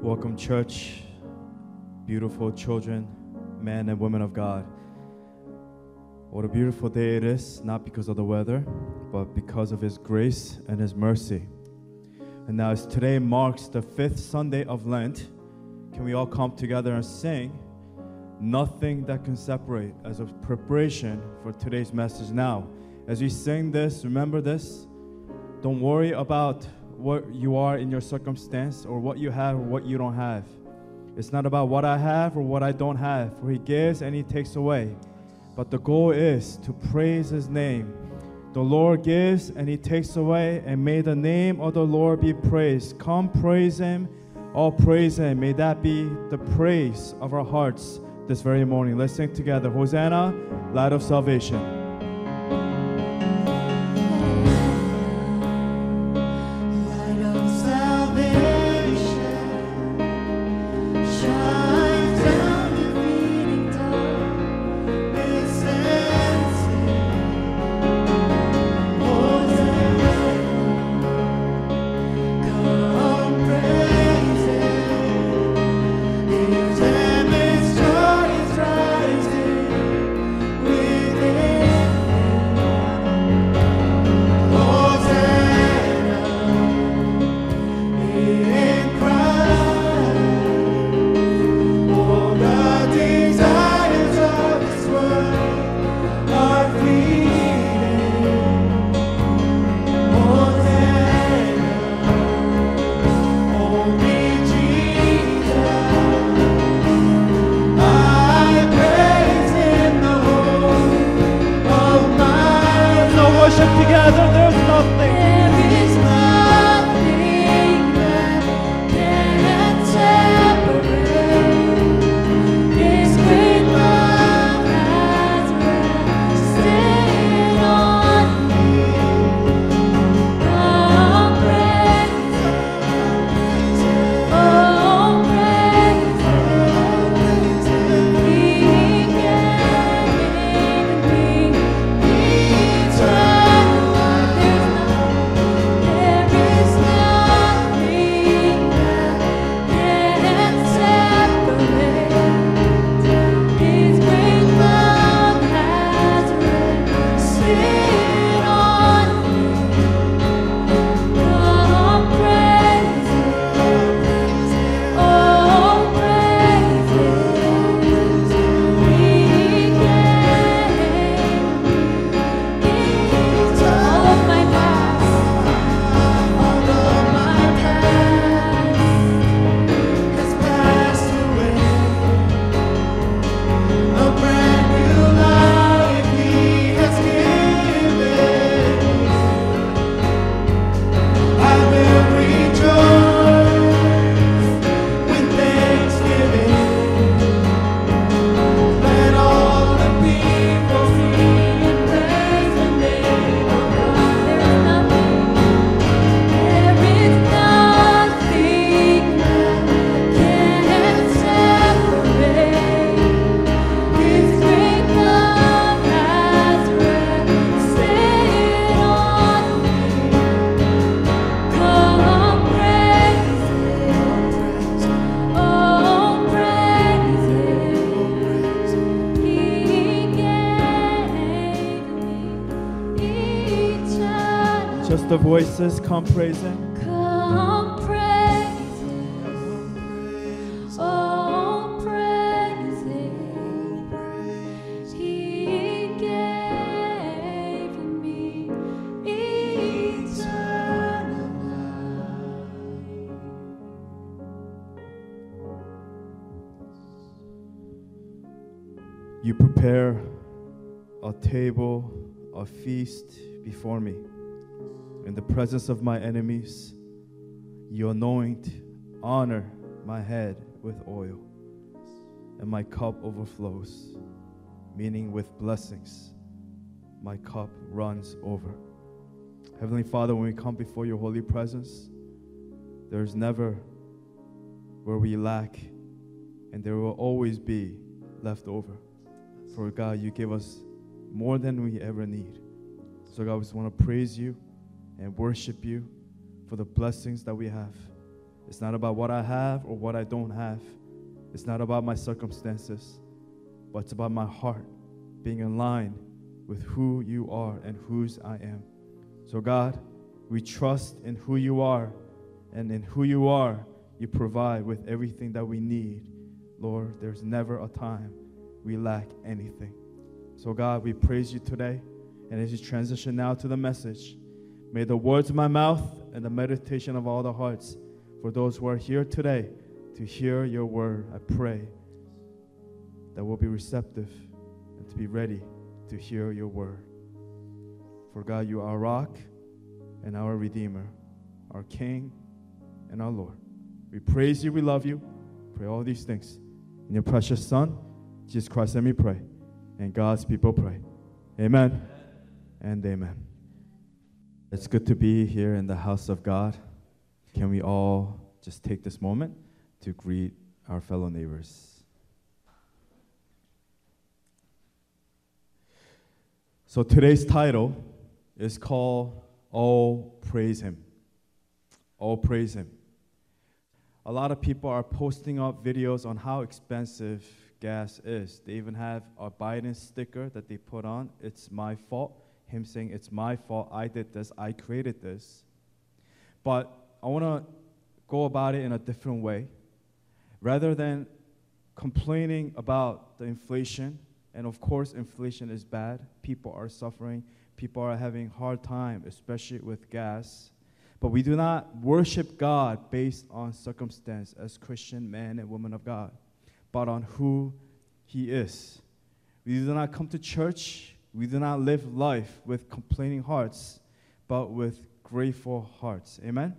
Welcome, church, beautiful children, men and women of God. What a beautiful day it is, not because of the weather, but because of His grace and His mercy. And now, as today marks the fifth Sunday of Lent, can we all come together and sing Nothing That Can Separate as a preparation for today's message? Now, as we sing this, remember this. Don't worry about what you are in your circumstance or what you have or what you don't have. It's not about what I have or what I don't have, for He gives and He takes away. But the goal is to praise His name. The Lord gives and He takes away, and may the name of the Lord be praised. Come praise Him, all praise Him. May that be the praise of our hearts this very morning. Let's sing together Hosanna, light of salvation. Just the voices, come praising. Come praise oh praise Him. He gave me eternal life. You prepare a table, a feast before me. In the presence of my enemies, you anoint, honor my head with oil, and my cup overflows, meaning with blessings. My cup runs over. Heavenly Father, when we come before your holy presence, there's never where we lack, and there will always be left over. For God, you give us more than we ever need. So, God, we just want to praise you and worship you for the blessings that we have. It's not about what I have or what I don't have. It's not about my circumstances, but it's about my heart being in line with who you are and whose I am. So, God, we trust in who you are, and in who you are, you provide with everything that we need. Lord, there's never a time we lack anything. So, God, we praise you today. And as you transition now to the message, may the words of my mouth and the meditation of all the hearts for those who are here today to hear your word, I pray that we'll be receptive and to be ready to hear your word. For God, you are our rock and our redeemer, our king and our Lord. We praise you, we love you. Pray all these things. In your precious Son, Jesus Christ, let me pray. And God's people pray. Amen and amen. It's good to be here in the house of God. Can we all just take this moment to greet our fellow neighbors? So today's title is called Oh Praise Him. Oh Praise Him. A lot of people are posting up videos on how expensive gas is. They even have a Biden sticker that they put on. It's my fault. Him saying, It's my fault. I did this. I created this. But I want to go about it in a different way. Rather than complaining about the inflation, and of course, inflation is bad, people are suffering, people are having hard time, especially with gas. But we do not worship God based on circumstance as Christian men and women of God, but on who He is. We do not come to church, we do not live life with complaining hearts, but with grateful hearts. Amen?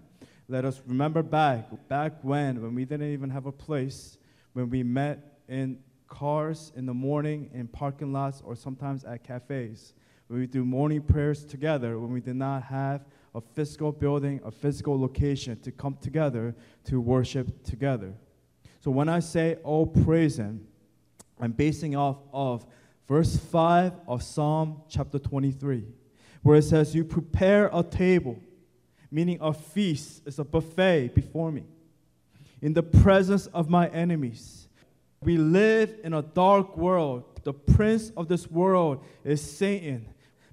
Let us remember back, back when, when we didn't even have a place, when we met in cars in the morning, in parking lots, or sometimes at cafes, when we do morning prayers together, when we did not have a physical building, a physical location to come together to worship together. So when I say, oh, praise Him, I'm basing off of verse 5 of Psalm chapter 23, where it says, You prepare a table, meaning a feast, is a buffet before me, in the presence of my enemies. We live in a dark world. The prince of this world is Satan,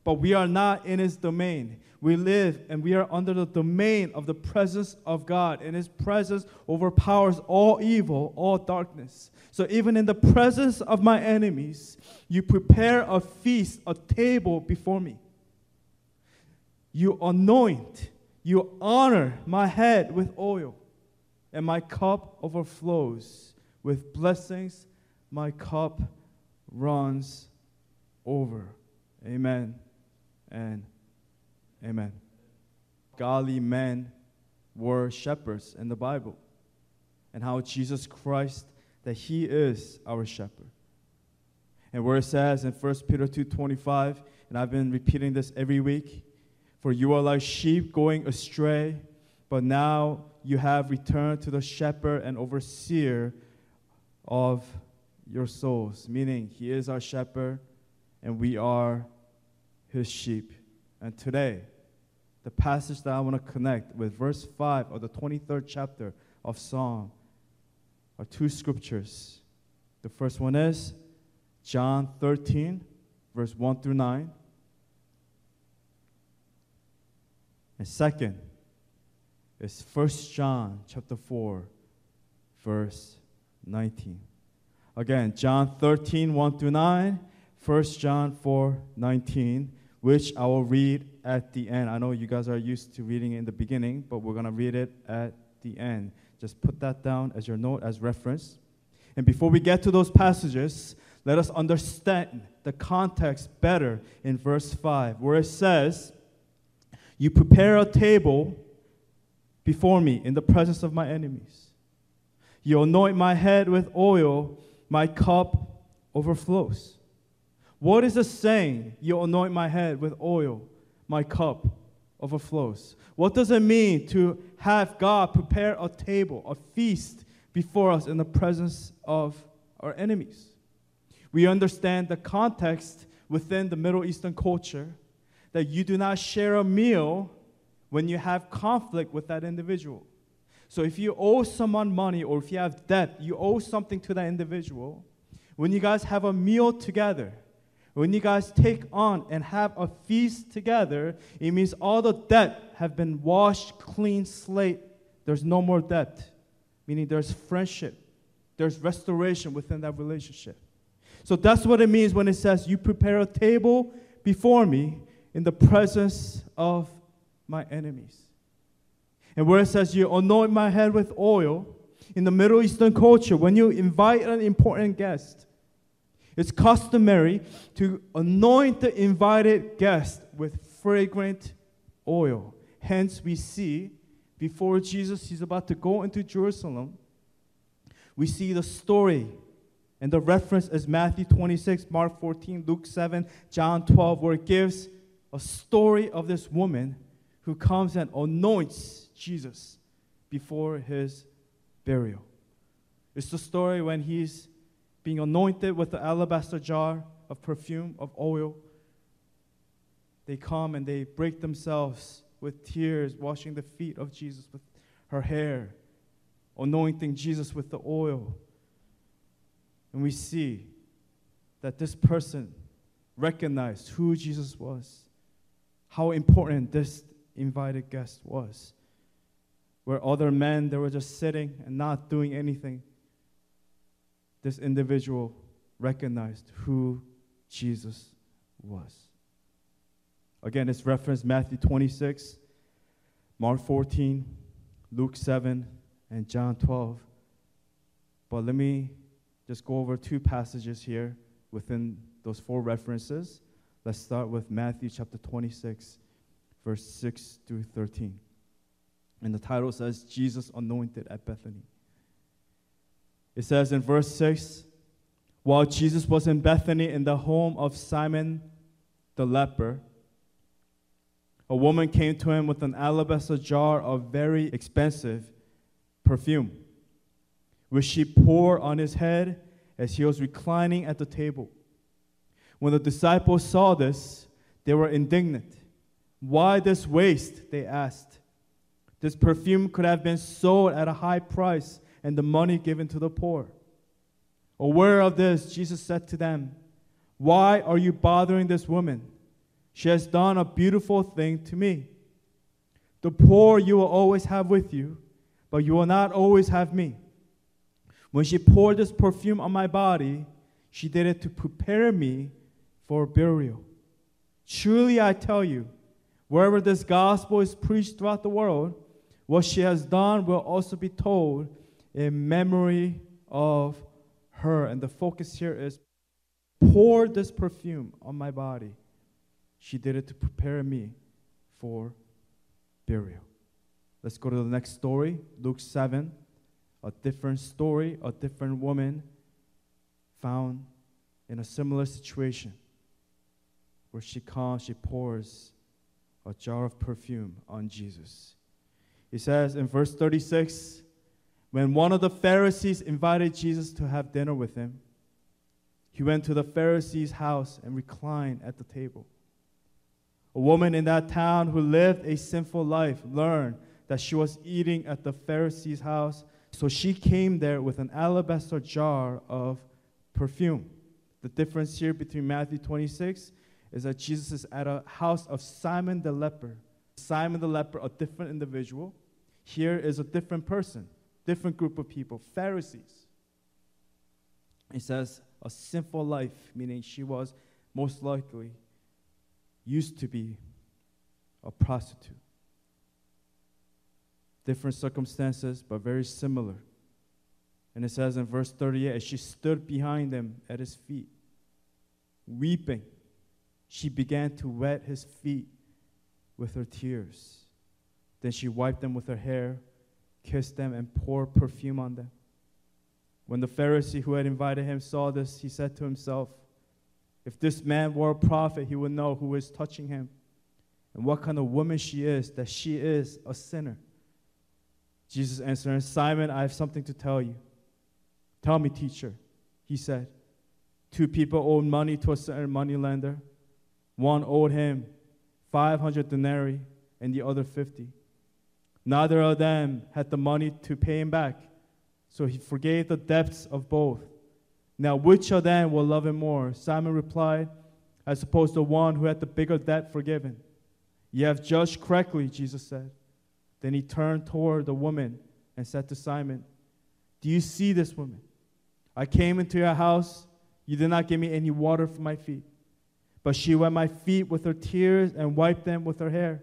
but we are not in his domain. We live and we are under the domain of the presence of God, and his presence overpowers all evil, all darkness. So, even in the presence of my enemies, you prepare a feast, a table before me. You anoint, you honor my head with oil, and my cup overflows with blessings. My cup runs over. Amen and amen. Godly men were shepherds in the Bible, and how Jesus Christ, that He is our shepherd. And where it says in 1 Peter 2:25, and I've been repeating this every week, for you are like sheep going astray, but now you have returned to the shepherd and overseer of your souls, meaning he is our shepherd and we are his sheep. And today, the passage that I want to connect with verse 5 of the 23rd chapter of Psalm are two scriptures. The first one is John 13, verse 1 through 9. And second is 1 John chapter 4, verse 19. Again, John 13, 1 through 9, 1 John 4, 19, which I will read at the end. I know you guys are used to reading in the beginning, but we're going to read it at the end. Just put that down as your note, as reference. And before we get to those passages, let us understand the context better in verse 5, where it says, You prepare a table before me in the presence of my enemies. You anoint my head with oil, my cup overflows. What is the saying? You anoint my head with oil, my cup overflows. What does it mean to have God prepare a table, a feast before us in the presence of our enemies? We understand the context within the Middle Eastern culture that you do not share a meal when you have conflict with that individual. So if you owe someone money or if you have debt, you owe something to that individual. When you guys have a meal together, when you guys take on and have a feast together, it means all the debt have been washed clean slate. There's no more debt, meaning there's friendship, there's restoration within that relationship. So that's what it means when it says, You prepare a table before me in the presence of my enemies. And where it says, You anoint my head with oil, in the Middle Eastern culture, when you invite an important guest, it's customary to anoint the invited guest with fragrant oil. Hence, we see before Jesus is about to go into Jerusalem, we see the story and the reference is Matthew 26, Mark 14, Luke 7, John 12, where it gives a story of this woman who comes and anoints Jesus before his burial. It's the story when he's being anointed with the alabaster jar of perfume, of oil. They come and they break themselves with tears, washing the feet of Jesus with her hair, anointing Jesus with the oil. And we see that this person recognized who Jesus was, how important this invited guest was. Where other men, they were just sitting and not doing anything. This individual recognized who Jesus was. Again, it's referenced Matthew 26, Mark 14, Luke 7, and John 12. But let me just go over two passages here within those four references. Let's start with Matthew chapter 26, verse 6 through 13. And the title says, Jesus anointed at Bethany. It says in verse 6 While Jesus was in Bethany in the home of Simon the leper, a woman came to him with an alabaster jar of very expensive perfume, which she poured on his head as he was reclining at the table. When the disciples saw this, they were indignant. Why this waste? They asked. This perfume could have been sold at a high price and the money given to the poor. Aware of this, Jesus said to them, Why are you bothering this woman? She has done a beautiful thing to me. The poor you will always have with you, but you will not always have me. When she poured this perfume on my body, she did it to prepare me for burial. Truly, I tell you, wherever this gospel is preached throughout the world, what she has done will also be told in memory of her. And the focus here is pour this perfume on my body. She did it to prepare me for burial. Let's go to the next story, Luke 7. A different story, a different woman found in a similar situation where she comes, she pours a jar of perfume on Jesus. He says in verse 36 when one of the Pharisees invited Jesus to have dinner with him, he went to the Pharisee's house and reclined at the table. A woman in that town who lived a sinful life learned that she was eating at the Pharisee's house, so she came there with an alabaster jar of perfume. The difference here between Matthew 26 is that Jesus is at a house of Simon the leper. Simon the leper, a different individual. Here is a different person, different group of people, Pharisees. It says a sinful life, meaning she was most likely used to be a prostitute. Different circumstances, but very similar. And it says in verse 38 as she stood behind him at his feet, weeping, she began to wet his feet with her tears. Then she wiped them with her hair, kissed them, and poured perfume on them. When the Pharisee who had invited him saw this, he said to himself, If this man were a prophet, he would know who is touching him and what kind of woman she is, that she is a sinner. Jesus answered, Simon, I have something to tell you. Tell me, teacher, he said. Two people owed money to a certain moneylender. One owed him 500 denarii and the other 50. Neither of them had the money to pay him back. So he forgave the debts of both. Now, which of them will love him more? Simon replied, I suppose the one who had the bigger debt forgiven. You have judged correctly, Jesus said. Then he turned toward the woman and said to Simon, Do you see this woman? I came into your house. You did not give me any water for my feet, but she wet my feet with her tears and wiped them with her hair.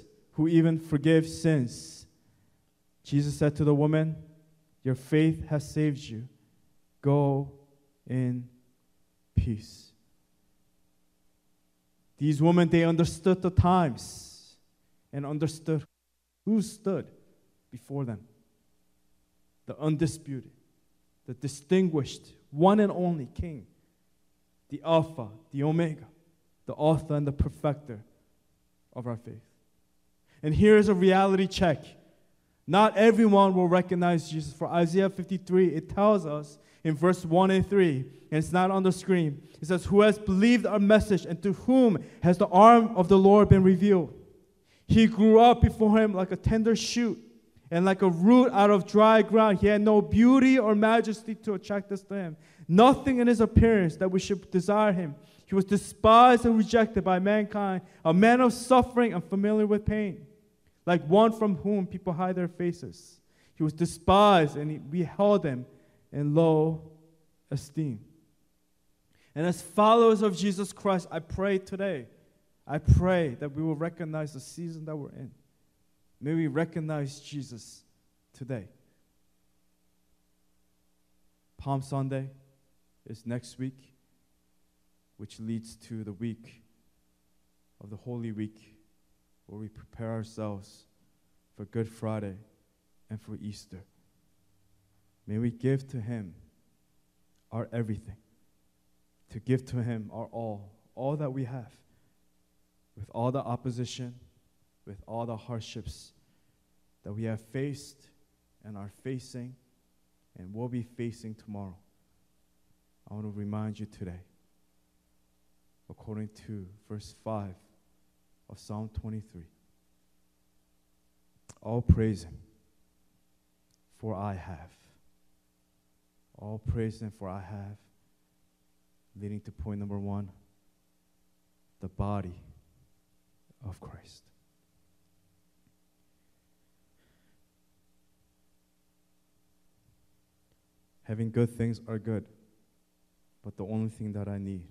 who even forgives sins? Jesus said to the woman, Your faith has saved you. Go in peace. These women, they understood the times and understood who stood before them. The undisputed, the distinguished, one and only King, the Alpha, the Omega, the author and the perfecter of our faith. And here is a reality check. Not everyone will recognize Jesus. For Isaiah 53, it tells us in verse 1 and 3, and it's not on the screen. It says, Who has believed our message, and to whom has the arm of the Lord been revealed? He grew up before him like a tender shoot, and like a root out of dry ground. He had no beauty or majesty to attract us to him. Nothing in his appearance that we should desire him. He was despised and rejected by mankind, a man of suffering and familiar with pain, like one from whom people hide their faces. He was despised, and we held him in low esteem. And as followers of Jesus Christ, I pray today, I pray that we will recognize the season that we're in. May we recognize Jesus today. Palm Sunday is next week, which leads to the week of the Holy Week, where we prepare ourselves for Good Friday and for Easter. May we give to Him our everything, to give to Him our all, all that we have, with all the opposition, with all the hardships that we have faced and are facing and will be facing tomorrow. I want to remind you today, according to verse 5 of Psalm 23. All praise Him, for I have. All praise Him, for I have. Leading to point number one the body of Christ. Having good things are good, but the only thing that I need,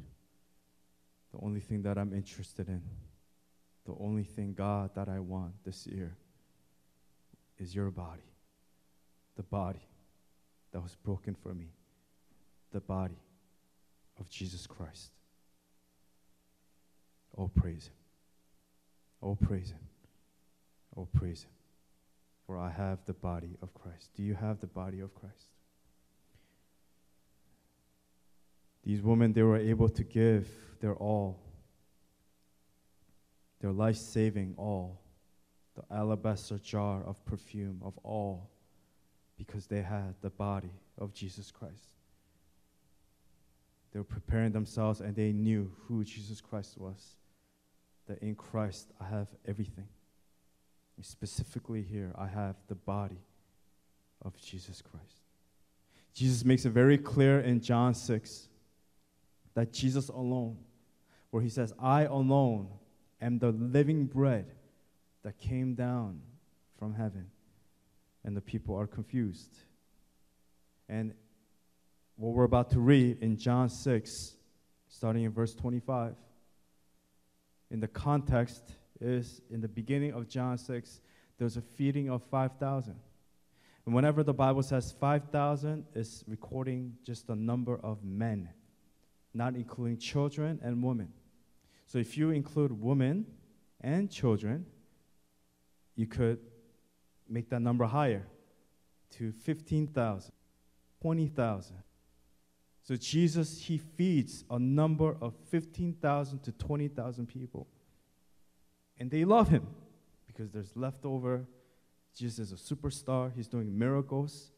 the only thing that I'm interested in, the only thing, God, that I want this year is your body. The body that was broken for me, the body of Jesus Christ. Oh, praise Him. Oh, praise Him. Oh, praise Him. For I have the body of Christ. Do you have the body of Christ? These women, they were able to give their all, their life saving all, the alabaster jar of perfume of all, because they had the body of Jesus Christ. They were preparing themselves and they knew who Jesus Christ was. That in Christ I have everything. And specifically here, I have the body of Jesus Christ. Jesus makes it very clear in John 6 that Jesus alone, where he says, I alone am the living bread that came down from heaven. And the people are confused. And what we're about to read in John 6, starting in verse 25, in the context is in the beginning of John 6, there's a feeding of 5,000. And whenever the Bible says 5,000, it's recording just the number of men not including children and women. So if you include women and children, you could make that number higher to 15,000, 20,000. So Jesus, he feeds a number of 15,000 to 20,000 people. And they love him because there's leftover. Jesus is a superstar. He's doing miracles.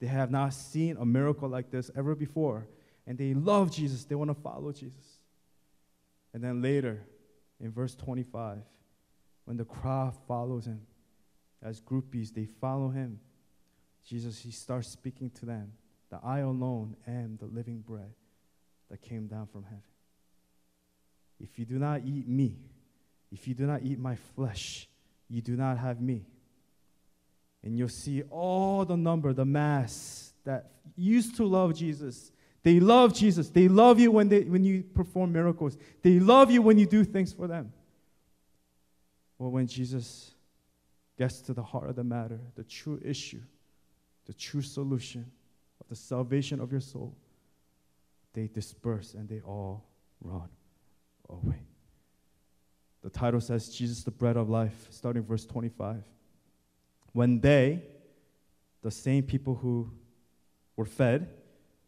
They have not seen a miracle like this ever before. And they love Jesus. They want to follow Jesus. And then later, in verse 25, when the crowd follows him, as groupies, they follow him. Jesus, he starts speaking to them that I alone am the living bread that came down from heaven. If you do not eat me, if you do not eat my flesh, you do not have me. And you'll see all the number, the mass that used to love Jesus. They love Jesus. They love you when, they, when you perform miracles. They love you when you do things for them. Well, when Jesus gets to the heart of the matter, the true issue, the true solution of the salvation of your soul, they disperse and they all run away. The title says, Jesus, the bread of life, starting verse 25. When they, the same people who were fed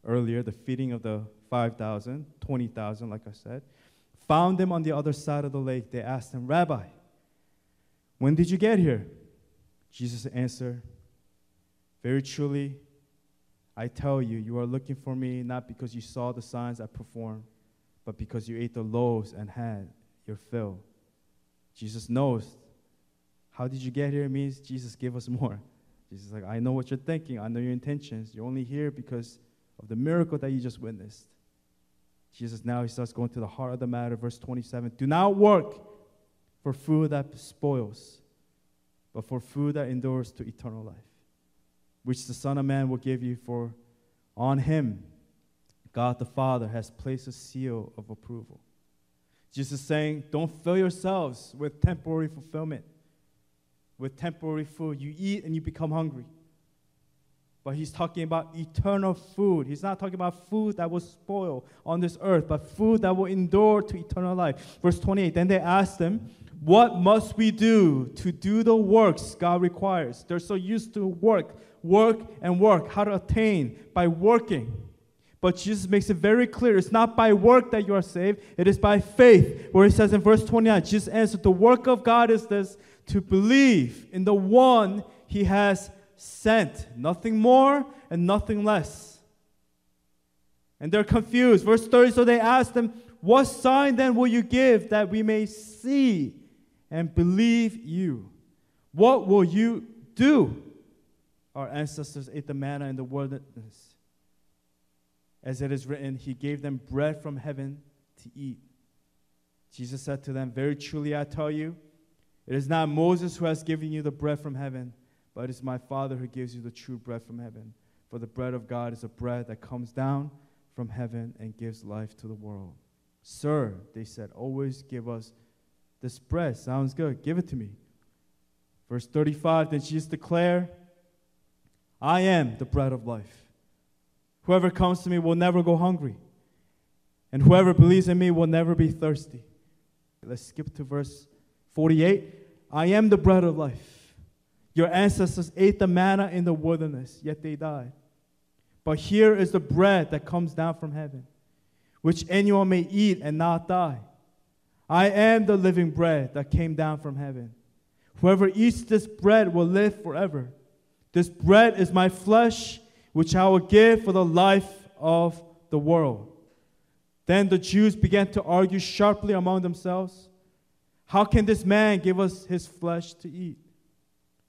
earlier, the feeding of the 5,000, 20,000, like I said, found them on the other side of the lake, they asked him, Rabbi, when did you get here? Jesus answered, Very truly, I tell you, you are looking for me not because you saw the signs I performed, but because you ate the loaves and had your fill. Jesus knows. How did you get here? It means Jesus gave us more. Jesus like, I know what you're thinking. I know your intentions. You're only here because of the miracle that you just witnessed. Jesus now he starts going to the heart of the matter. Verse 27 Do not work for food that spoils, but for food that endures to eternal life, which the Son of Man will give you, for on him God the Father has placed a seal of approval. Jesus is saying, Don't fill yourselves with temporary fulfillment, with temporary food. You eat and you become hungry. But he's talking about eternal food. He's not talking about food that will spoil on this earth, but food that will endure to eternal life. Verse 28 Then they asked him, What must we do to do the works God requires? They're so used to work, work, and work, how to attain by working. But Jesus makes it very clear it's not by work that you are saved, it is by faith. Where he says in verse 29, Jesus answered, The work of God is this to believe in the one he has sent. Nothing more and nothing less. And they're confused. Verse 30 So they asked him, What sign then will you give that we may see and believe you? What will you do? Our ancestors ate the manna in the wilderness as it is written, He gave them bread from heaven to eat. Jesus said to them, Very truly I tell you, it is not Moses who has given you the bread from heaven, but it is my Father who gives you the true bread from heaven. For the bread of God is a bread that comes down from heaven and gives life to the world. Sir, they said, always give us this bread. Sounds good. Give it to me. Verse 35 Then Jesus declared, I am the bread of life. Whoever comes to me will never go hungry, and whoever believes in me will never be thirsty. Let's skip to verse 48. I am the bread of life. Your ancestors ate the manna in the wilderness, yet they died. But here is the bread that comes down from heaven, which anyone may eat and not die. I am the living bread that came down from heaven. Whoever eats this bread will live forever. This bread is my flesh which I will give for the life of the world. Then the Jews began to argue sharply among themselves How can this man give us his flesh to eat?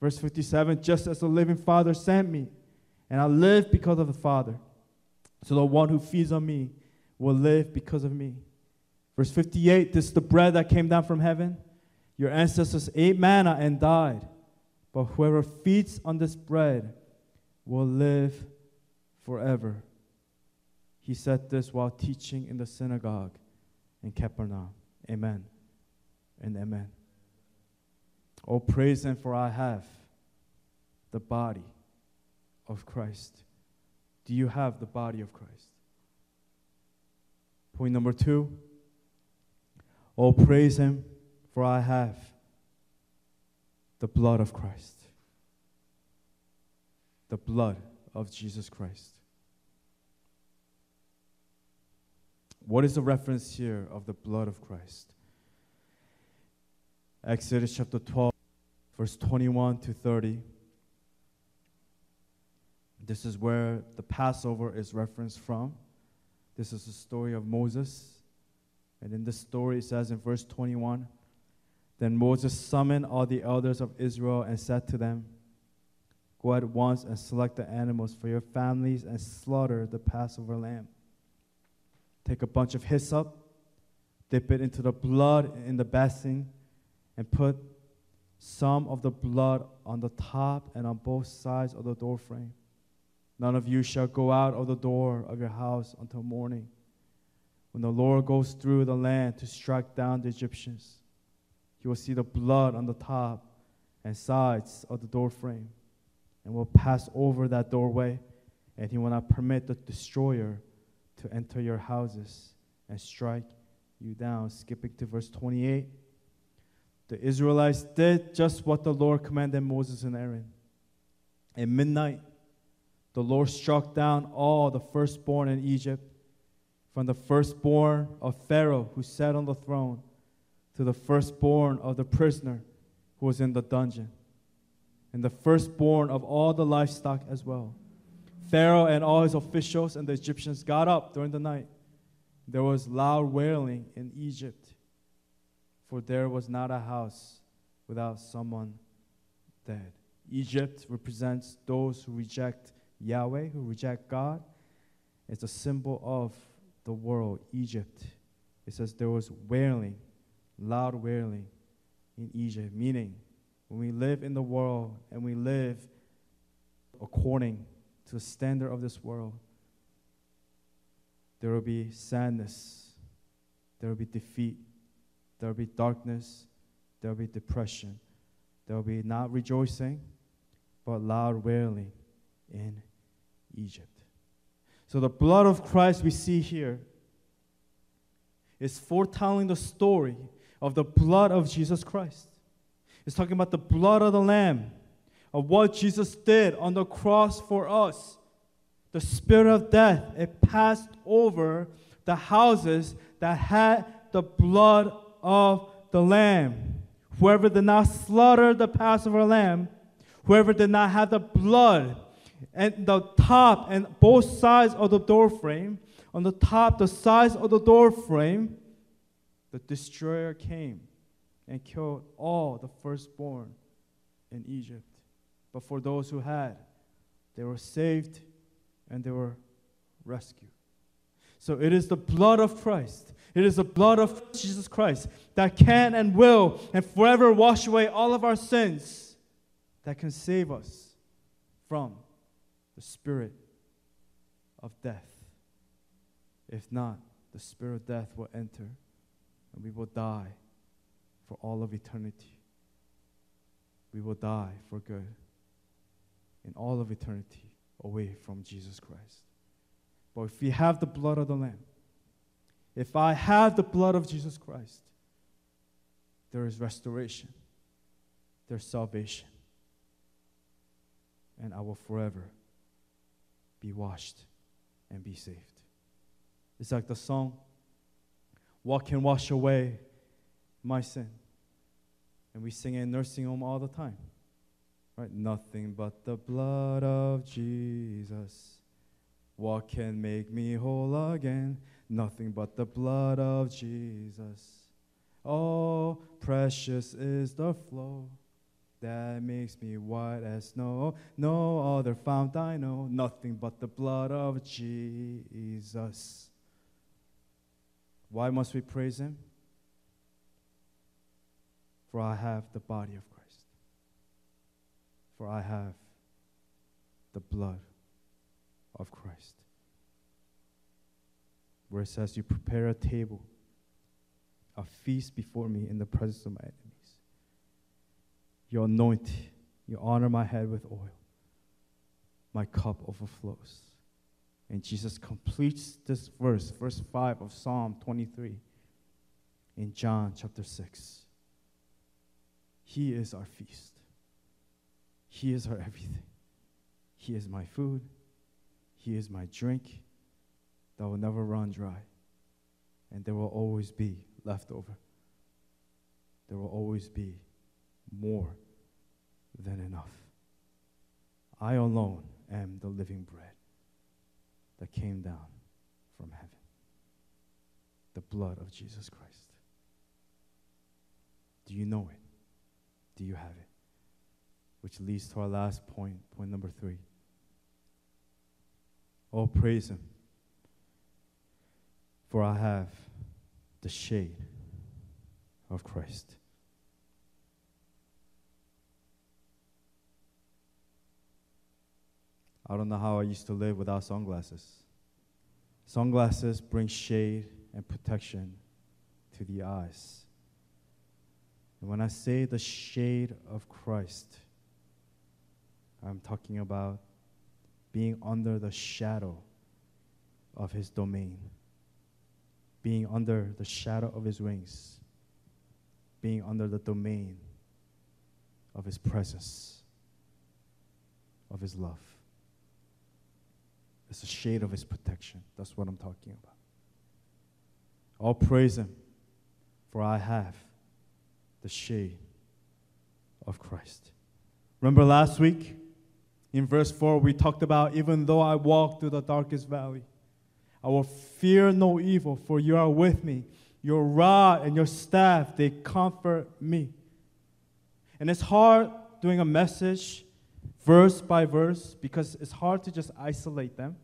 Verse 57 Just as the living Father sent me, and I live because of the Father, so the one who feeds on me will live because of me. Verse 58 This is the bread that came down from heaven. Your ancestors ate manna and died. but whoever feeds on this bread will live forever. He said this while teaching in the synagogue in Capernaum. Amen and amen. Oh, praise Him, for I have the body of Christ. Do you have the body of Christ? Point number two. Oh, praise Him, for I have the blood of Christ. The blood of Jesus Christ. What is the reference here of the blood of Christ? Exodus chapter 12, verse 21 to 30. This is where the Passover is referenced from. This is the story of Moses. And in this story, it says in verse 21 Then Moses summoned all the elders of Israel and said to them, Go at once and select the animals for your families and slaughter the Passover lamb. Take a bunch of hyssop, dip it into the blood in the basin, and put some of the blood on the top and on both sides of the doorframe. None of you shall go out of the door of your house until morning, when the Lord goes through the land to strike down the Egyptians. You will see the blood on the top and sides of the doorframe, and will pass over that doorway, and he will not permit the destroyer to enter your houses and strike you down. Skipping to verse 28. The Israelites did just what the Lord commanded Moses and Aaron. At midnight, the Lord struck down all the firstborn in Egypt, from the firstborn of Pharaoh who sat on the throne to the firstborn of the prisoner who was in the dungeon, and the firstborn of all the livestock as well. Pharaoh and all his officials and the Egyptians got up during the night. There was loud wailing in Egypt, for there was not a house without someone dead. Egypt represents those who reject Yahweh, who reject God. It's a symbol of the world, Egypt. It says there was wailing, loud wailing in Egypt, meaning when we live in the world and we live according to the standard of this world, there will be sadness, there will be defeat, there will be darkness, there will be depression, there will be not rejoicing, but loud wailing in Egypt. So the blood of Christ we see here is foretelling the story of the blood of Jesus Christ. It's talking about the blood of the Lamb, of what Jesus did on the cross for us. The spirit of death, it passed over the houses that had the blood of the Lamb. Whoever did not slaughter the Passover lamb, whoever did not have the blood and the top and both sides of the door frame, on the top, the sides of the door frame, the destroyer came and killed all the firstborn in Egypt. But for those who had, they were saved and they were rescued. So it is the blood of Christ. It is the blood of Jesus Christ that can and will and forever wash away all of our sins that can save us from the spirit of death. If not, the spirit of death will enter and we will die for all of eternity. We will die for good in all of eternity away from Jesus Christ. But if we have the blood of the Lamb, if I have the blood of Jesus Christ, there is restoration, there's salvation, and I will forever be washed and be saved. It's like the song, What Can Wash Away My Sin? And we sing it in nursing home all the time. Right? Nothing but the blood of Jesus. What can make me whole again? Nothing but the blood of Jesus. Oh, precious is the flow that makes me white as snow. No other fount I know, nothing but the blood of Jesus. Why must we praise Him? For I have the body of Christ. for I have the blood of Christ. Where it says, You prepare a table, a feast before me in the presence of my enemies. You anoint, you honor my head with oil. My cup overflows. And Jesus completes this verse, verse 5 of Psalm 23, in John chapter 6. He is our feast. He is our everything. He is my food. He is my drink that will never run dry. And there will always be leftover. There will always be more than enough. I alone am the living bread that came down from heaven the blood of Jesus Christ. Do you know it? Do you have it? Which leads to our last point, point number three. Oh, praise Him, for I have the shade of Christ. I don't know how I used to live without sunglasses. Sunglasses bring shade and protection to the eyes. And when I say the shade of Christ, I'm talking about being under the shadow of his domain, being under the shadow of his wings, being under the domain of his presence, of his love. It's a shade of his protection. That's what I'm talking about. I'll praise him, for I have the shade of Christ. Remember last week in verse 4, we talked about even though I walk through the darkest valley, I will fear no evil, for you are with me. Your rod and your staff, they comfort me. And it's hard doing a message verse by verse because it's hard to just isolate them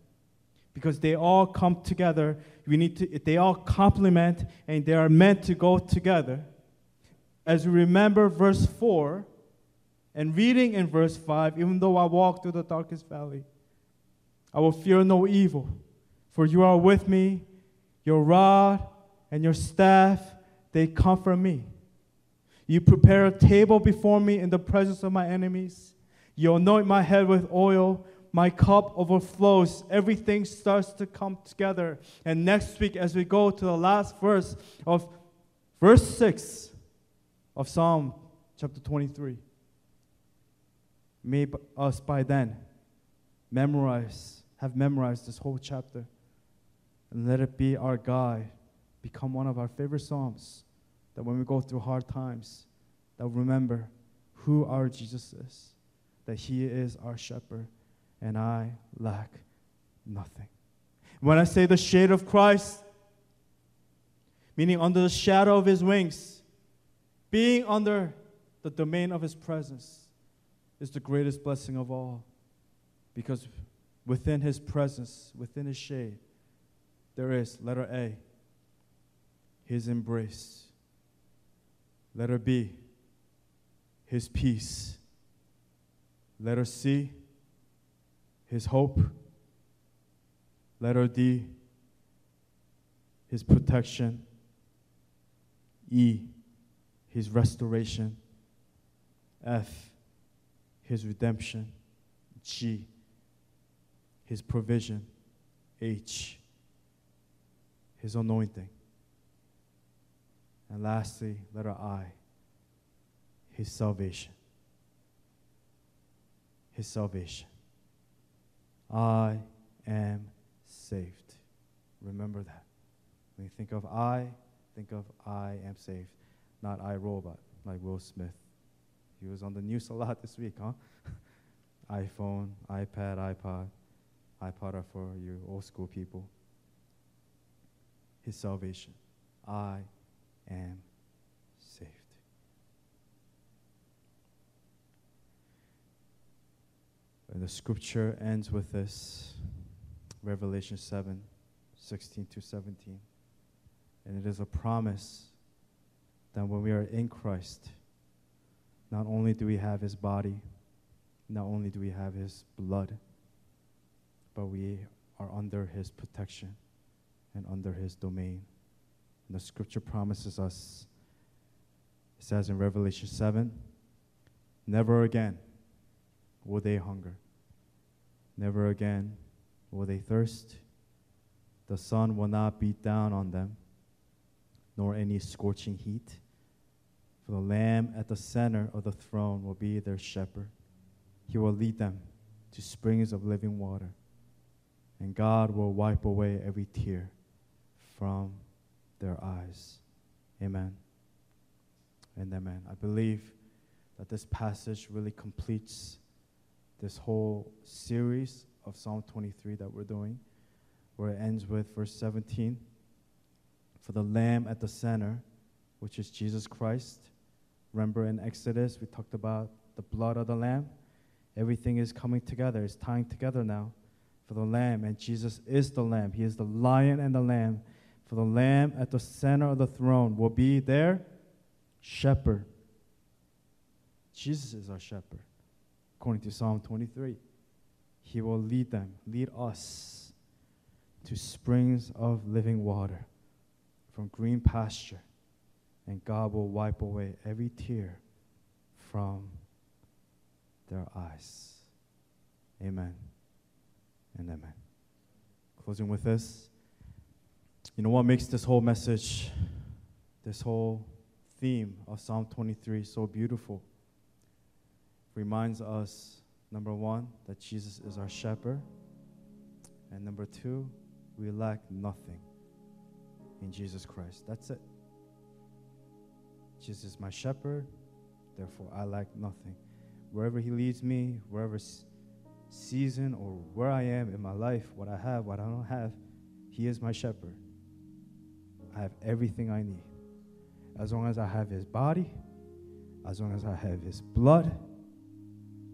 because they all come together. We need to, they all complement and they are meant to go together. As we remember verse 4 and reading in verse 5, even though I walk through the darkest valley, I will fear no evil, for you are with me, your rod and your staff, they comfort me. You prepare a table before me in the presence of my enemies. You anoint my head with oil. My cup overflows. Everything starts to come together. And next week, as we go to the last verse of verse 6 of Psalm chapter 23, may us by then memorize, have memorized this whole chapter. And let it be our guide, become one of our favorite Psalms. That when we go through hard times, that we remember who our Jesus is that He is our shepherd, and I lack nothing. When I say the shade of Christ, meaning under the shadow of His wings, being under the domain of His presence, is the greatest blessing of all. Because within His presence, within His shade, there is, letter A, His embrace. Letter B, His peace. Letter C, His hope. Letter D, His protection. E, His restoration. F, His redemption. G, His provision. H, His anointing. And lastly, letter I, His salvation his salvation. I am saved. Remember that. When you think of I, think of I am saved, not I robot, like Will Smith. He was on the news a lot this week, huh? iPhone, iPad, iPod. iPod are for you old school people. His salvation. I am saved. And the scripture ends with this Revelation 7 16 to 17. And it is a promise that when we are in Christ, not only do we have his body, not only do we have his blood, but we are under his protection and under his domain. And the scripture promises us, it says in Revelation 7 never again will they hunger, never again will they thirst. The sun will not beat down on them, nor any scorching heat. For the Lamb at the center of the throne will be their shepherd. He will lead them to springs of living water, and God will wipe away every tear from their eyes. Amen. And amen. I believe that this passage really completes this whole series of Psalm 23 that we're doing, where it ends with verse 17 For the Lamb at the center, which is Jesus Christ. Remember in Exodus, we talked about the blood of the Lamb? Everything is coming together, it's tying together now for the Lamb, and Jesus is the Lamb. He is the lion and the Lamb. For the Lamb at the center of the throne will be their shepherd. Jesus is our shepherd, according to Psalm 23. He will lead them, lead us to springs of living water from green pasture, and God will wipe away every tear from their eyes. Amen and amen. Closing with this. You know what makes this whole message, this whole theme of Psalm 23 so beautiful? Reminds us, number one, that Jesus is our shepherd. And number two, we lack nothing in Jesus Christ. That's it. Jesus is my shepherd, therefore I lack nothing. Wherever He leads me, wherever season or where I am in my life, what I have, what I don't have, He is my shepherd. I have everything I need. As long as I have His body, as long as I have His blood,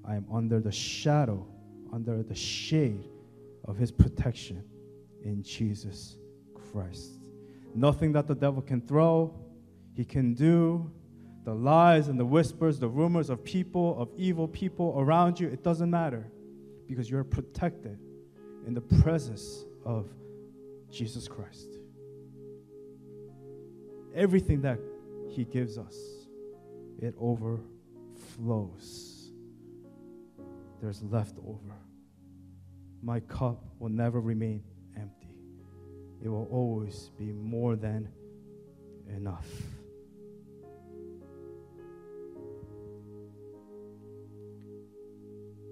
I am under the shadow, under the shade of His protection in Jesus Christ. Nothing that the devil can throw, he can do. The lies and the whispers, the rumors of people, of evil people around you, it doesn't matter because you're protected in the presence of Jesus Christ. Everything that he gives us, it overflows. There's leftover. My cup will never remain empty. It will always be more than enough.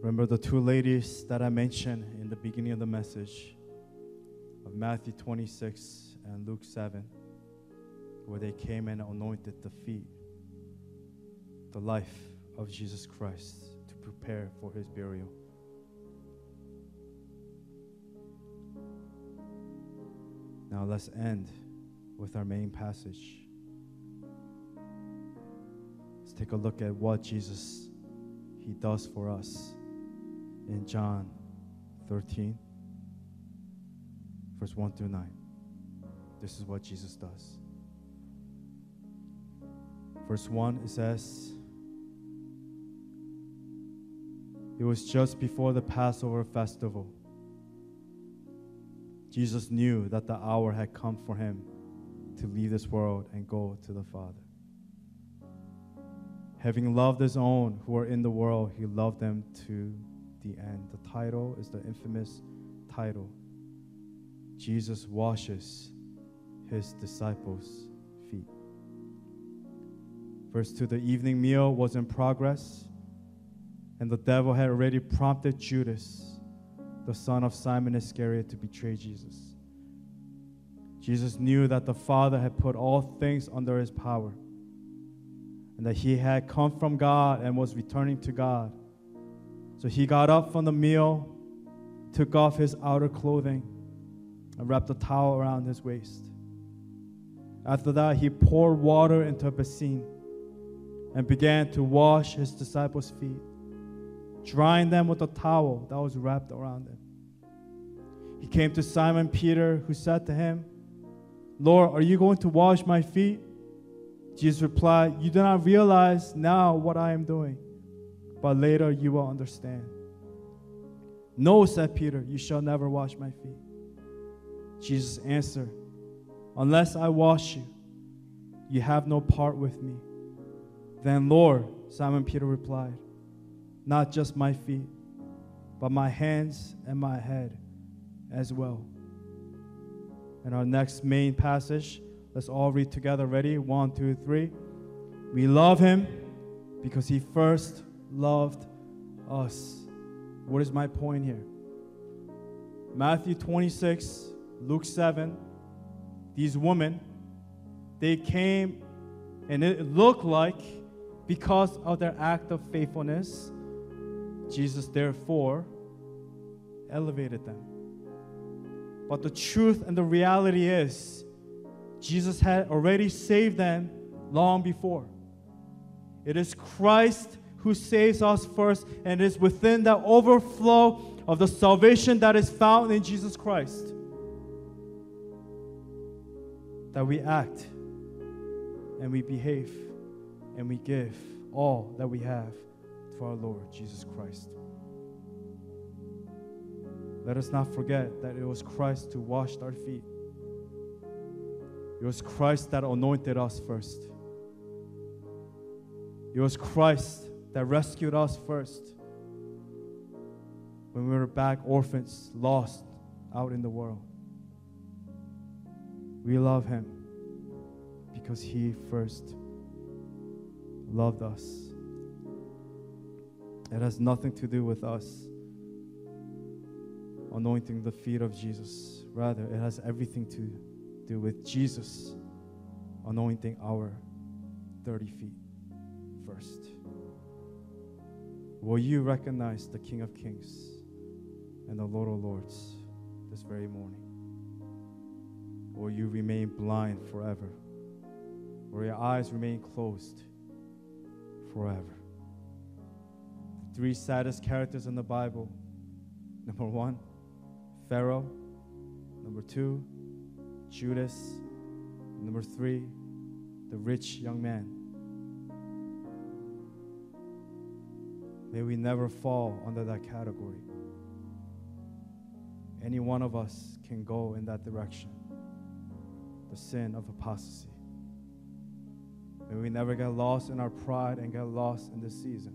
Remember the two ladies that I mentioned in the beginning of the message of Matthew 26 and Luke 7, where they came and anointed the feet, the life of Jesus Christ to prepare for his burial. Now let's end with our main passage. Let's take a look at what Jesus he does for us in John 13 verse 1 through 9. This is what Jesus does. Verse 1 it says It was just before the Passover festival. Jesus knew that the hour had come for him to leave this world and go to the Father. Having loved his own who are in the world, he loved them to the end. The title is the infamous title Jesus washes his disciples'. Verse 2 The evening meal was in progress, and the devil had already prompted Judas, the son of Simon Iscariot, to betray Jesus. Jesus knew that the Father had put all things under his power, and that he had come from God and was returning to God. So he got up from the meal, took off his outer clothing, and wrapped a towel around his waist. After that, he poured water into a basin and began to wash his disciples' feet, drying them with a towel that was wrapped around them. He came to Simon Peter, who said to him, Lord, are you going to wash my feet? Jesus replied, You do not realize now what I am doing, but later you will understand. No, said Peter, you shall never wash my feet. Jesus answered, Unless I wash you, you have no part with me. Then, Lord, Simon Peter replied, Not just my feet, but my hands and my head as well. And our next main passage, let's all read together. Ready? One, two, three. We love him because he first loved us. What is my point here? Matthew 26, Luke 7. These women, they came and it looked like because of their act of faithfulness, Jesus therefore elevated them. But the truth and the reality is, Jesus had already saved them long before. It is Christ who saves us first, and it is within that overflow of the salvation that is found in Jesus Christ that we act and we behave and we give all that we have to our Lord Jesus Christ. Let us not forget that it was Christ who washed our feet. It was Christ that anointed us first. It was Christ that rescued us first when we were back orphans, lost out in the world. We love Him because He first loved us. It has nothing to do with us anointing the feet of Jesus. Rather, it has everything to do with Jesus anointing our dirty feet first. Will you recognize the King of Kings and the Lord of Lords this very morning? Will you remain blind forever? Will your eyes remain closed forever? The three saddest characters in the Bible number one, Pharaoh. Number two, Judas. Number three, the rich young man. May we never fall under that category. Any one of us can go in that direction the sin of apostasy. May we never get lost in our pride and get lost in this season.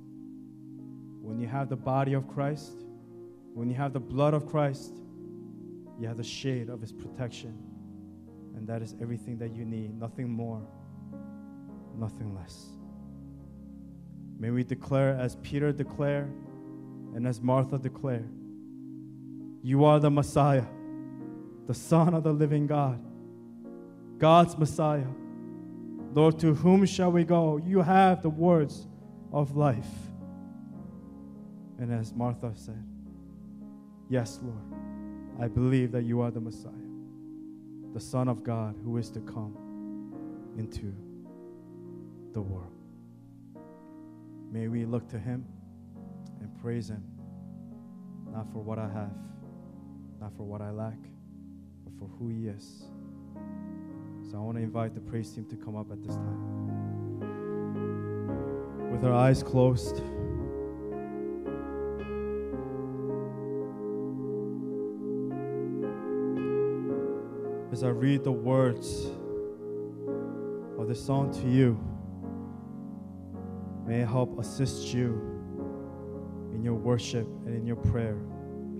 When you have the body of Christ, when you have the blood of Christ, you have the shade of His protection. And that is everything that you need. Nothing more, nothing less. May we declare, as Peter declared and as Martha declared, You are the Messiah, the Son of the living God, God's Messiah. Lord, to whom shall we go? You have the words of life. And as Martha said, Yes, Lord, I believe that you are the Messiah, the Son of God who is to come into the world. May we look to him and praise him, not for what I have, not for what I lack, but for who he is. So I want to invite the praise team to come up at this time. With our eyes closed, as I read the words of the song to you, may it help assist you in your worship and in your prayer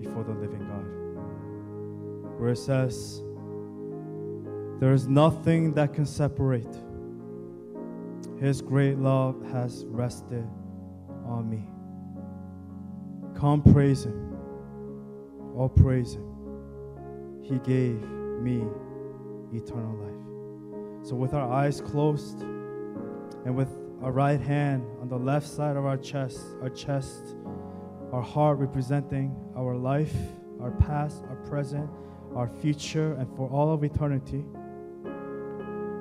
before the living God. Where it says, There is nothing that can separate. His great love has rested on me. Come praise Him. Oh, praise Him. He gave me eternal life. So, with our eyes closed and with our right hand on the left side of our chest, our chest, our heart representing our life, our past, our present, our future, and for all of eternity,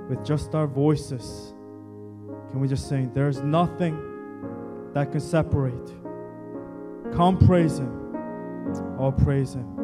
with just our voices, can we just sing, There's nothing that can separate. Come praise Him. Oh, praise Him.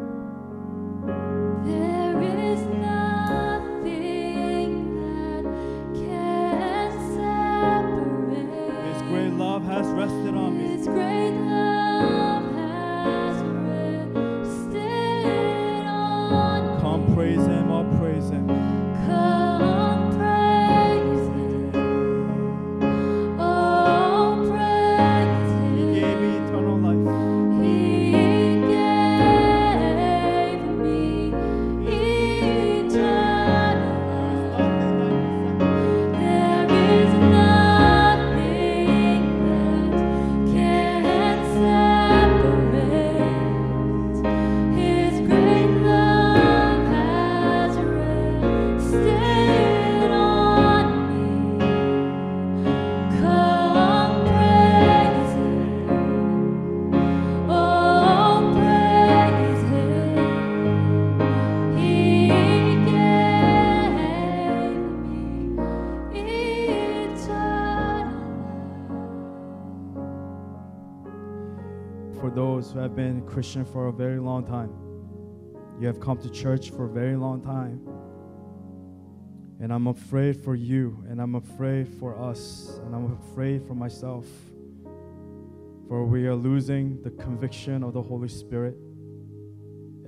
Christian for a very long time. You have come to church for a very long time. And I'm afraid for you, and I'm afraid for us, and I'm afraid for myself. For we are losing the conviction of the Holy Spirit.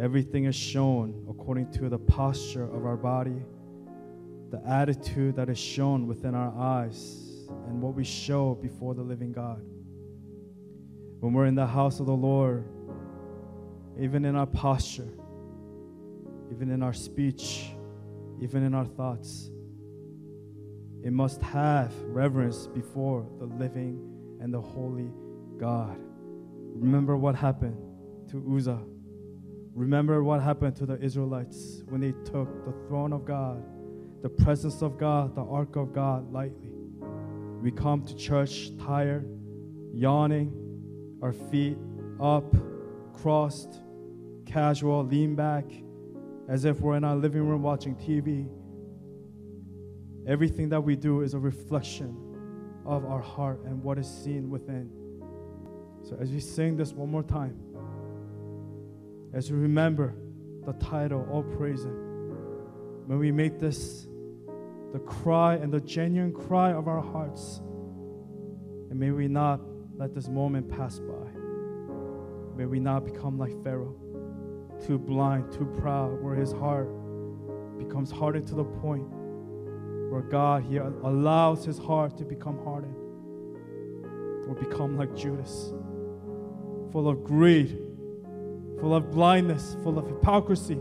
Everything is shown according to the posture of our body, the attitude that is shown within our eyes, and what we show before the living God. When we're in the house of the Lord, even in our posture, even in our speech, even in our thoughts, it must have reverence before the living and the holy God. Remember what happened to Uzzah. Remember what happened to the Israelites when they took the throne of God, the presence of God, the ark of God lightly. We come to church tired, yawning, our feet up, crossed, casual, lean back, as if we're in our living room watching TV. Everything that we do is a reflection of our heart and what is seen within. So, as we sing this one more time, as we remember the title, All Praise may we make this the cry and the genuine cry of our hearts. And may we not let this moment pass by. May we not become like Pharaoh, too blind, too proud, where his heart becomes hardened to the point where God he allows his heart to become hardened or become like Judas, full of greed, full of blindness, full of hypocrisy,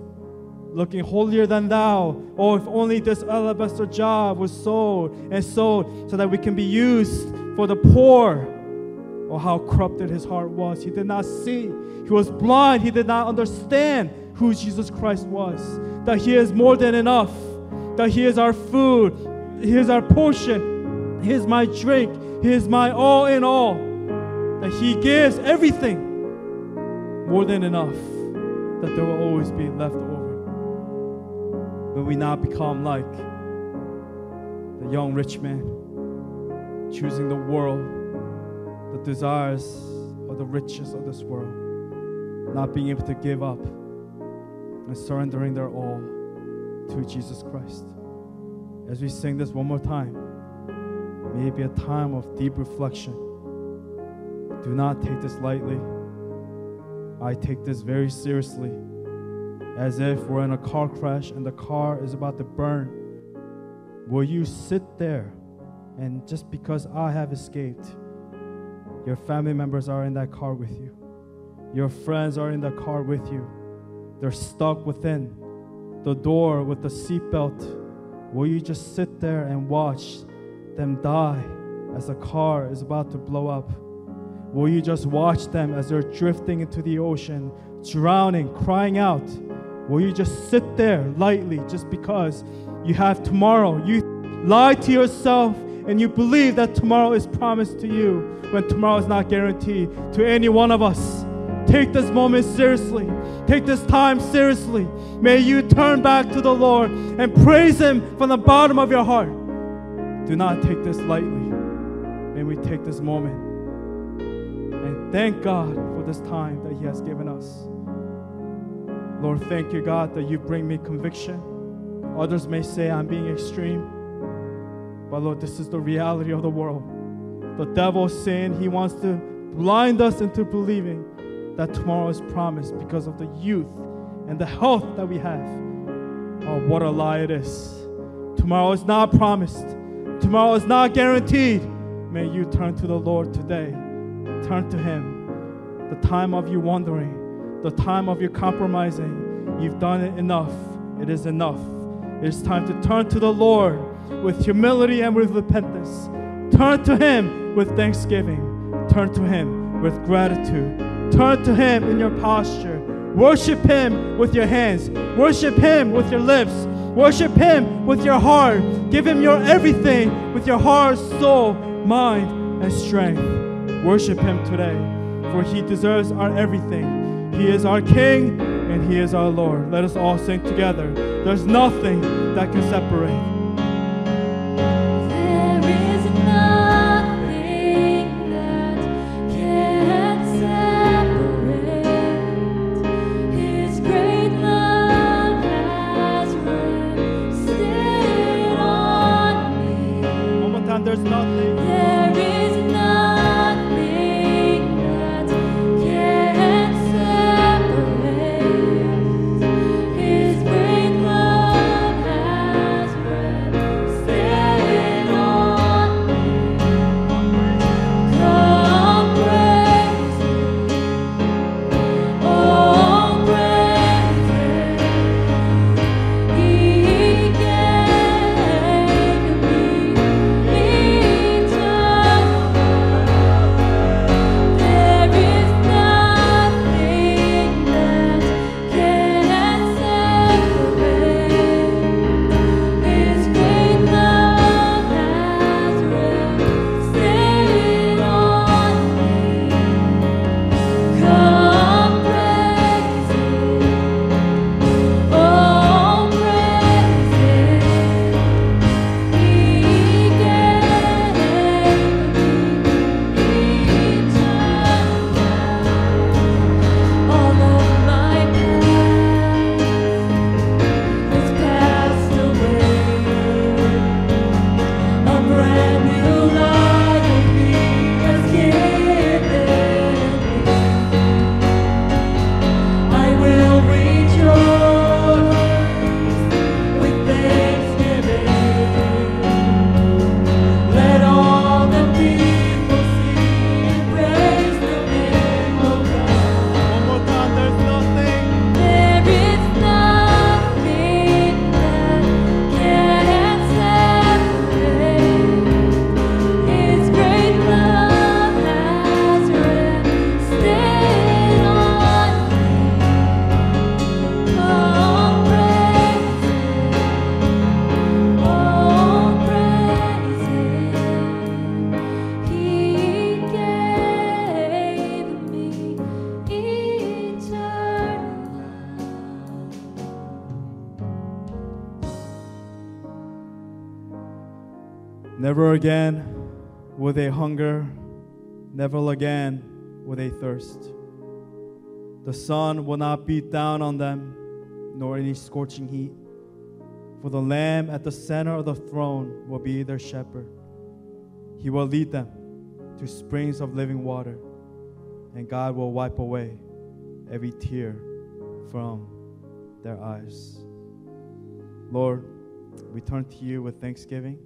looking holier than thou. Oh, if only this alabaster jar was sold and sold so that we can be used for the poor. Oh, how corrupted his heart was. He did not see. He was blind. He did not understand who Jesus Christ was. That he is more than enough. That he is our food. He is our portion. He is my drink. He is my all in all. That he gives everything more than enough. That there will always be left over. Will we not become like the young rich man, choosing the world, the desires of the riches of this world, not being able to give up and surrendering their all to Jesus Christ? As we sing this one more time, may it be a time of deep reflection. Do not take this lightly. I take this very seriously, as if we're in a car crash and the car is about to burn. Will you sit there and just because I have escaped, your family members are in that car with you, your friends are in the car with you, they're stuck within the door with the seatbelt? Will you just sit there and watch them die as the car is about to blow up? Will you just watch them as they're drifting into the ocean, drowning, crying out? Will you just sit there lightly just because you have tomorrow? You lie to yourself and you believe that tomorrow is promised to you when tomorrow is not guaranteed to any one of us. Take this moment seriously. Take this time seriously. May you turn back to the Lord and praise Him from the bottom of your heart. Do not take this lightly. May we take this moment and thank God for this time that He has given us. Lord, thank you, God, that you bring me conviction. Others may say I'm being extreme, but Lord, this is the reality of the world. The devil saying he wants to blind us into believing that tomorrow is promised because of the youth and the health that we have. Oh, what a lie it is. Tomorrow is not promised, tomorrow is not guaranteed. May you turn to the Lord today. Turn to Him. The time of you wandering, the time of you compromising, you've done it enough. It is enough. It is time to turn to the Lord with humility and with repentance. Turn to Him with thanksgiving. Turn to Him with gratitude. Turn to Him in your posture. Worship Him with your hands. Worship Him with your lips. Worship Him with your heart. Give Him your everything with your heart, soul, mind, and strength. Worship Him today, for He deserves our everything. He is our King and He is our Lord. Let us all sing together. There's nothing that can separate. Will they hunger, never again will they thirst. The sun will not beat down on them, nor any scorching heat. For the Lamb at the center of the throne will be their shepherd. He will lead them to springs of living water, and God will wipe away every tear from their eyes. Lord, we turn to you with thanksgiving.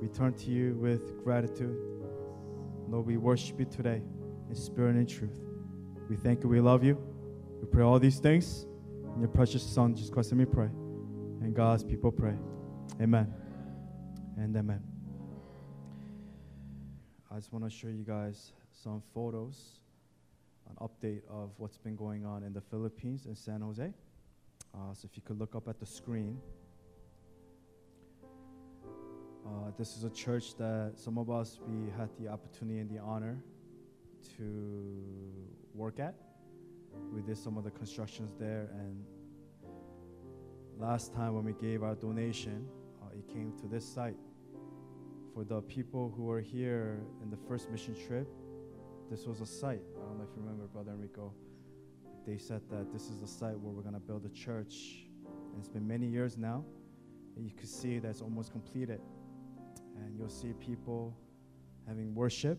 We turn to you with gratitude. Lord, we worship you today in spirit and truth. We thank you. We love you. We pray all these things in your precious Son, Jesus Christ, and we pray. And God's people pray. Amen. And amen. I just want to show you guys some photos, an update of what's been going on in the Philippines in San Jose. Uh, so if you could look up at the screen. Uh, this is a church that some of us we had the opportunity and the honor to work at. We did some of the constructions there, and last time when we gave our donation, uh, it came to this site. For the people who were here in the first mission trip, this was a site. I don't know if you remember, Brother Enrico. They said that this is the site where we're going to build a church. And it's been many years now, and you can see that it's almost completed and you'll see people having worship.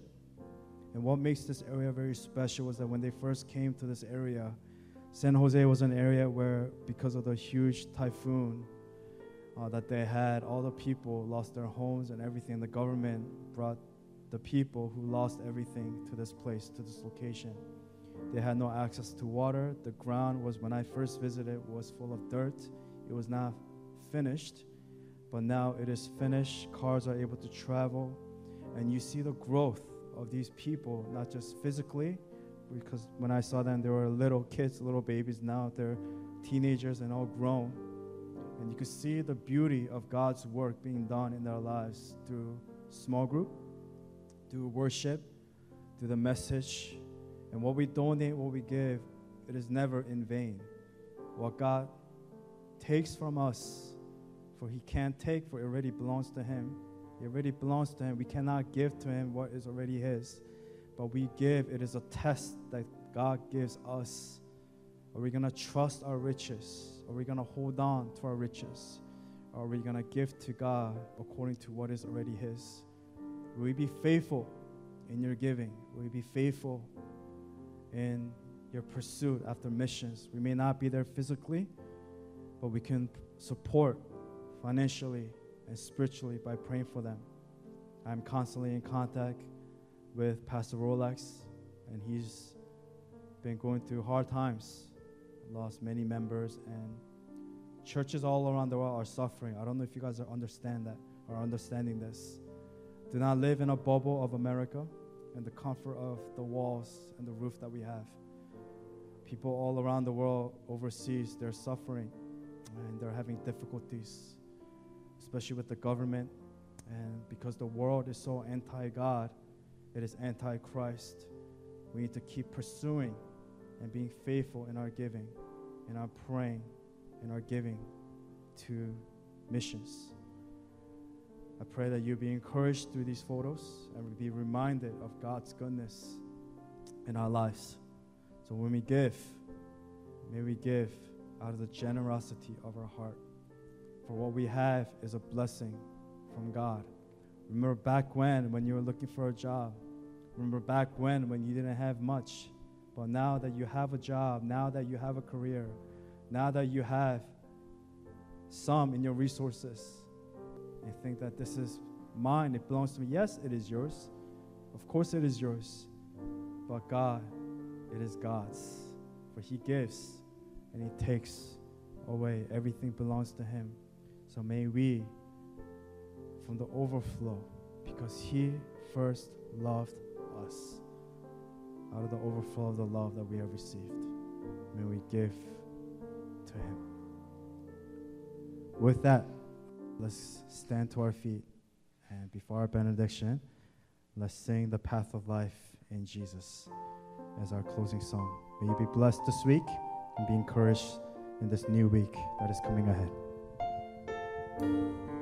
And what makes this area very special was that when they first came to this area, San Jose was an area where, because of the huge typhoon uh, that they had, all the people lost their homes and everything. The government brought the people who lost everything to this place, to this location. They had no access to water. The ground was, when I first visited, was full of dirt. It was not finished but now it is finished. Cars are able to travel, and you see the growth of these people, not just physically, because when I saw them, they were little kids, little babies. Now they're teenagers and all grown. And you can see the beauty of God's work being done in their lives through small group, through worship, through the message. And what we donate, what we give, it is never in vain. What God takes from us, for he can't take, for it already belongs to him. It already belongs to him. We cannot give to him what is already his. But we give, it is a test that God gives us. Are we going to trust our riches? Are we going to hold on to our riches? Are we going to give to God according to what is already his? Will we be faithful in your giving? Will we be faithful in your pursuit after missions? We may not be there physically, but we can support financially and spiritually by praying for them. I'm constantly in contact with Pastor Rolex, and he's been going through hard times, lost many members, and churches all around the world are suffering. I don't know if you guys are understand that or understanding this. Do not live in a bubble of America and the comfort of the walls and the roof that we have. People all around the world overseas, they're suffering and they're having difficulties, especially with the government. And because the world is so anti God, it is anti Christ. We need to keep pursuing and being faithful in our giving, in our praying, in our giving to missions. I pray that you be encouraged through these photos and be reminded of God's goodness in our lives. So when we give, may we give out of the generosity of our heart. For what we have is a blessing from God. Remember back when, when you were looking for a job. Remember back when, when you didn't have much. But now that you have a job, now that you have a career, now that you have some in your resources, you think that this is mine, it belongs to me. Yes, it is yours. Of course, it is yours. But God, it is God's. For He gives and He takes away. Everything belongs to Him. So may we, from the overflow, because He first loved us, out of the overflow of the love that we have received, may we give to Him. With that, let's stand to our feet. And before our benediction, let's sing the path of life in Jesus as our closing song. May you be blessed this week and be encouraged in this new week that is coming ahead. The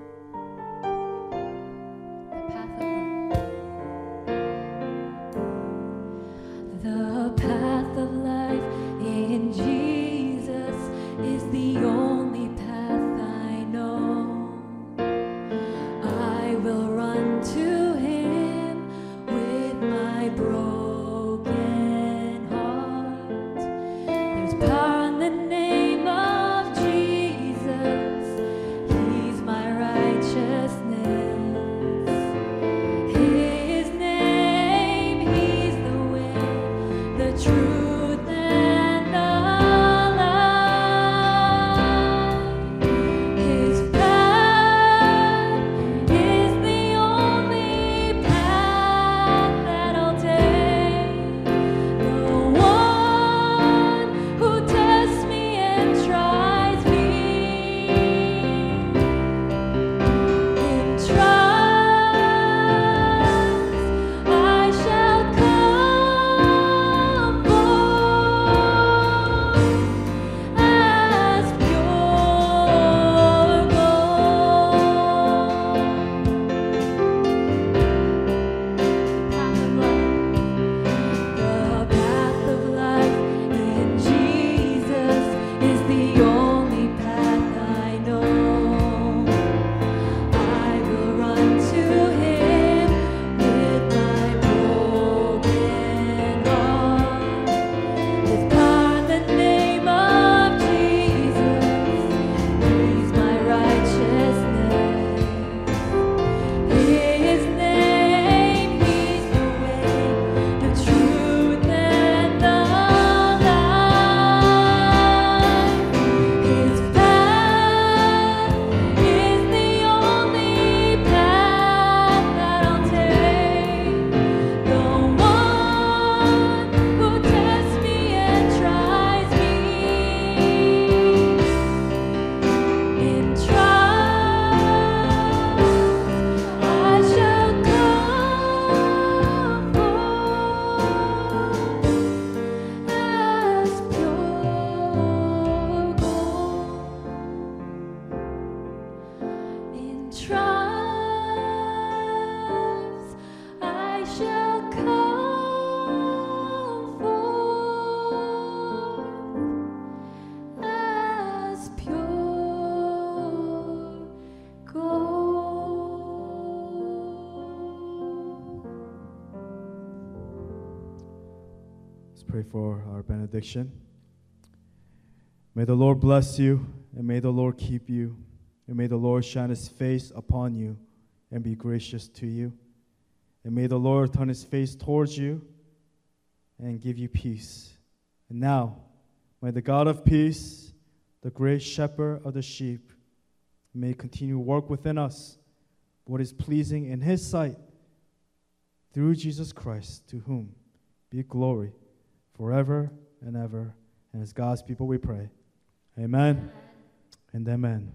benediction. May the Lord bless you, and may the Lord keep you, and may the Lord shine his face upon you and be gracious to you. And may the Lord turn his face towards you and give you peace. And now, may the God of peace, the great shepherd of the sheep, may continue work within us what is pleasing in his sight through Jesus Christ, to whom be glory forever and ever. And as God's people we pray. Amen and amen.